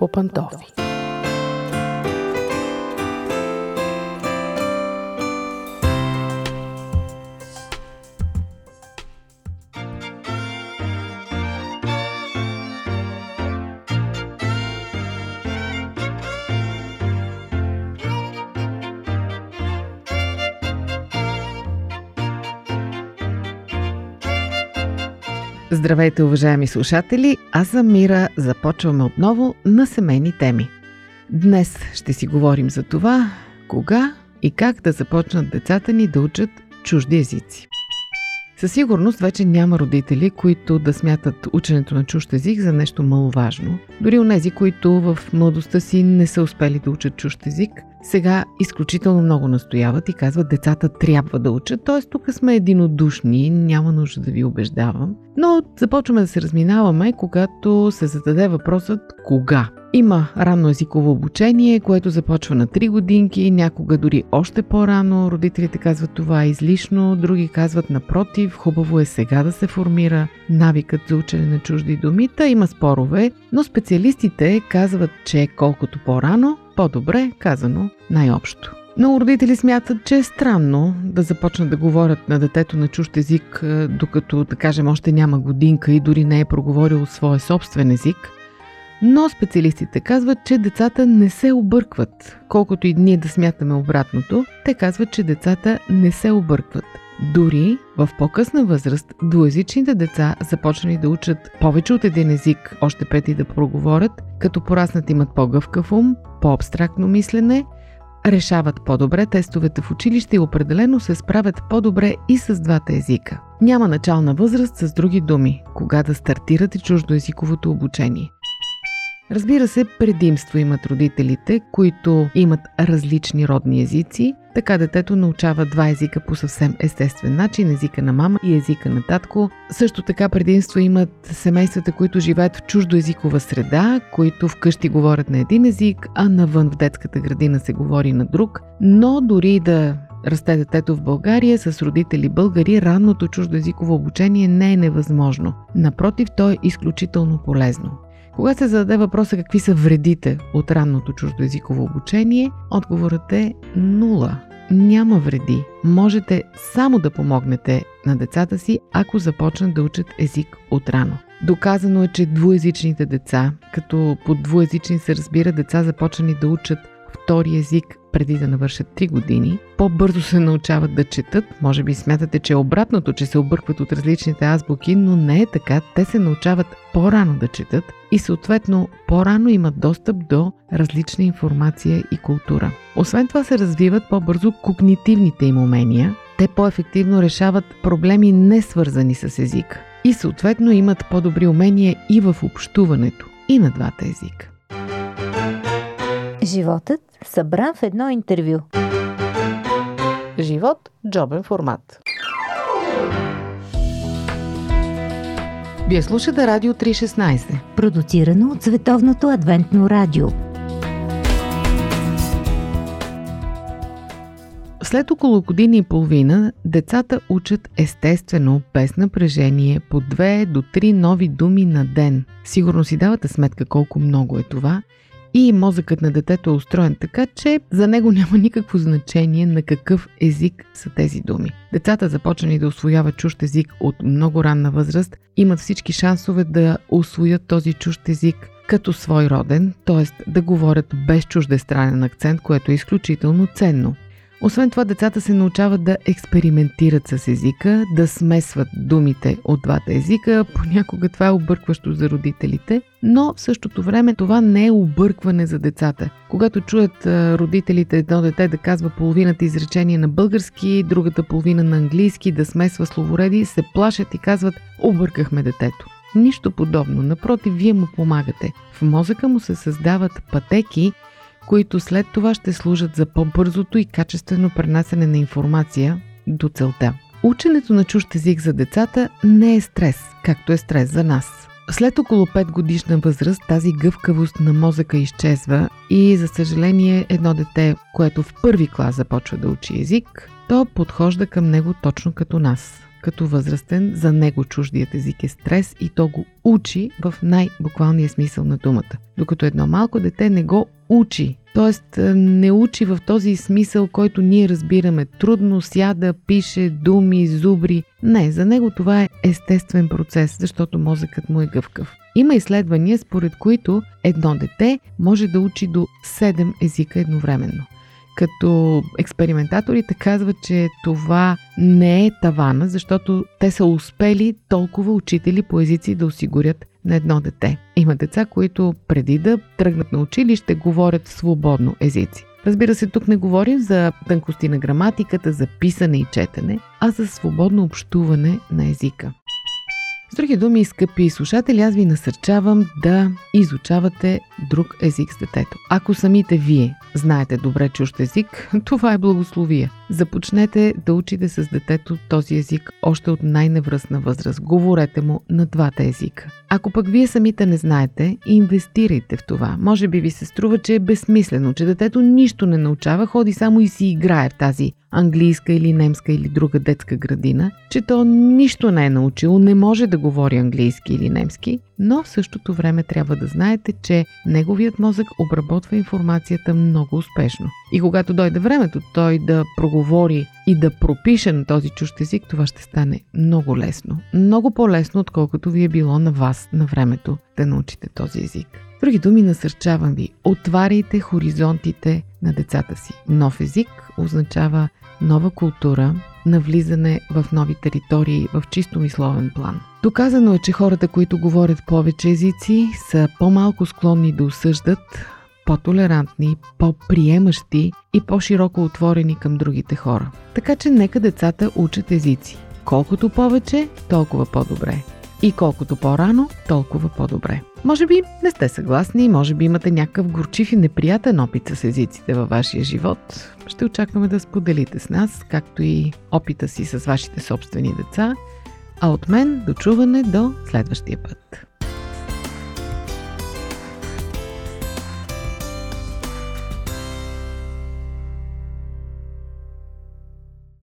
по Здравейте, уважаеми слушатели! Аз съм Мира. Започваме отново на семейни теми. Днес ще си говорим за това, кога и как да започнат децата ни да учат чужди езици. Със сигурност вече няма родители, които да смятат ученето на чужд език за нещо маловажно. Дори у нези, които в младостта си не са успели да учат чужд език, сега изключително много настояват и казват децата трябва да учат, т.е. тук сме единодушни, няма нужда да ви убеждавам. Но започваме да се разминаваме, когато се зададе въпросът кога. Има ранно езиково обучение, което започва на 3 годинки, някога дори още по-рано. Родителите казват това е излишно, други казват напротив, хубаво е сега да се формира навикът за учене на чужди думи. Та има спорове, но специалистите казват, че колкото по-рано, по-добре, казано най-общо. Много родители смятат, че е странно да започнат да говорят на детето на чужд език, е, докато, да кажем, още няма годинка и дори не е проговорил своя собствен език. Но специалистите казват, че децата не се объркват. Колкото и ние да смятаме обратното, те казват, че децата не се объркват. Дори в по-късна възраст двуязичните деца започнали да учат повече от един език, още преди да проговорят, като пораснат имат по-гъвкав ум, по-абстрактно мислене, решават по-добре тестовете в училище и определено се справят по-добре и с двата езика. Няма начална възраст с други думи, кога да стартирате чуждоязиковото обучение. Разбира се, предимство имат родителите, които имат различни родни езици. Така детето научава два езика по съвсем естествен начин, езика на мама и езика на татко. Също така предимство имат семействата, които живеят в чуждоезикова среда, които вкъщи говорят на един език, а навън в детската градина се говори на друг. Но дори да расте детето в България с родители българи, ранното чуждоезиково обучение не е невъзможно. Напротив, то е изключително полезно. Когато се зададе въпроса какви са вредите от ранното чуждоязиково обучение, отговорът е нула. Няма вреди. Можете само да помогнете на децата си, ако започнат да учат език от рано. Доказано е, че двуязичните деца, като по двуязични се разбира деца започнали да учат втори език преди да навършат 3 години, по-бързо се научават да четат. Може би смятате, че е обратното, че се объркват от различните азбуки, но не е така. Те се научават по-рано да четат и съответно по-рано имат достъп до различна информация и култура. Освен това се развиват по-бързо когнитивните им умения. Те по-ефективно решават проблеми не свързани с език и съответно имат по-добри умения и в общуването и на двата езика. Животът събран в едно интервю. Живот – джобен формат. Вие слушате Радио 316. Продуцирано от Световното адвентно радио. След около година и половина децата учат естествено, без напрежение, по две до три нови думи на ден. Сигурно си давате сметка колко много е това – и мозъкът на детето е устроен така, че за него няма никакво значение на какъв език са тези думи. Децата, започнали да освояват чужд език от много ранна възраст, имат всички шансове да освоят този чужд език като свой роден, т.е. да говорят без чуждестранен акцент, което е изключително ценно. Освен това, децата се научават да експериментират с езика, да смесват думите от двата езика. Понякога това е объркващо за родителите, но в същото време това не е объркване за децата. Когато чуят родителите едно дете да казва половината изречение на български, другата половина на английски, да смесва словореди, се плашат и казват объркахме детето. Нищо подобно, напротив, вие му помагате. В мозъка му се създават пътеки, които след това ще служат за по-бързото и качествено пренасене на информация до целта. Ученето на чужд език за децата не е стрес, както е стрес за нас. След около 5 годишна възраст тази гъвкавост на мозъка изчезва и за съжаление едно дете, което в първи клас започва да учи език, то подхожда към него точно като нас. като възрастен, за него чуждият език е стрес и то го учи в най-буквалния смисъл на думата. Докато едно малко дете не го учи. Тоест не учи в този смисъл, който ние разбираме. Трудно сяда, пише, думи, зубри. Не, за него това е естествен процес, защото мозъкът му е гъвкав. Има изследвания, според които едно дете може да учи до 7 езика едновременно като експериментаторите казват, че това не е тавана, защото те са успели толкова учители по езици да осигурят на едно дете. Има деца, които преди да тръгнат на училище говорят свободно езици. Разбира се, тук не говорим за тънкости на граматиката, за писане и четене, а за свободно общуване на езика. С други думи, скъпи слушатели, аз ви насърчавам да изучавате друг език с детето. Ако самите вие знаете добре чужд език, това е благословия. Започнете да учите с детето този език още от най-невръсна възраст. Говорете му на двата езика. Ако пък вие самите не знаете, инвестирайте в това. Може би ви се струва, че е безсмислено, че детето нищо не научава, ходи само и си играе в тази английска или немска или друга детска градина, че то нищо не е научило, не може да говори английски или немски, но в същото време трябва да знаете, че неговият мозък обработва информацията много успешно. И когато дойде времето той да проговори и да пропише на този чужд език, това ще стане много лесно. Много по-лесно, отколкото ви е било на вас на времето да научите този език. Други думи, насърчавам ви, отваряйте хоризонтите на децата си. Нов език означава нова култура, навлизане в нови територии в чисто мисловен план. Доказано е, че хората, които говорят повече езици, са по-малко склонни да осъждат, по-толерантни, по-приемащи и по-широко отворени към другите хора. Така че нека децата учат езици. Колкото повече, толкова по-добре. И колкото по-рано, толкова по-добре. Може би не сте съгласни, може би имате някакъв горчив и неприятен опит с езиците във вашия живот. Ще очакваме да споделите с нас, както и опита си с вашите собствени деца. А от мен до чуване до следващия път.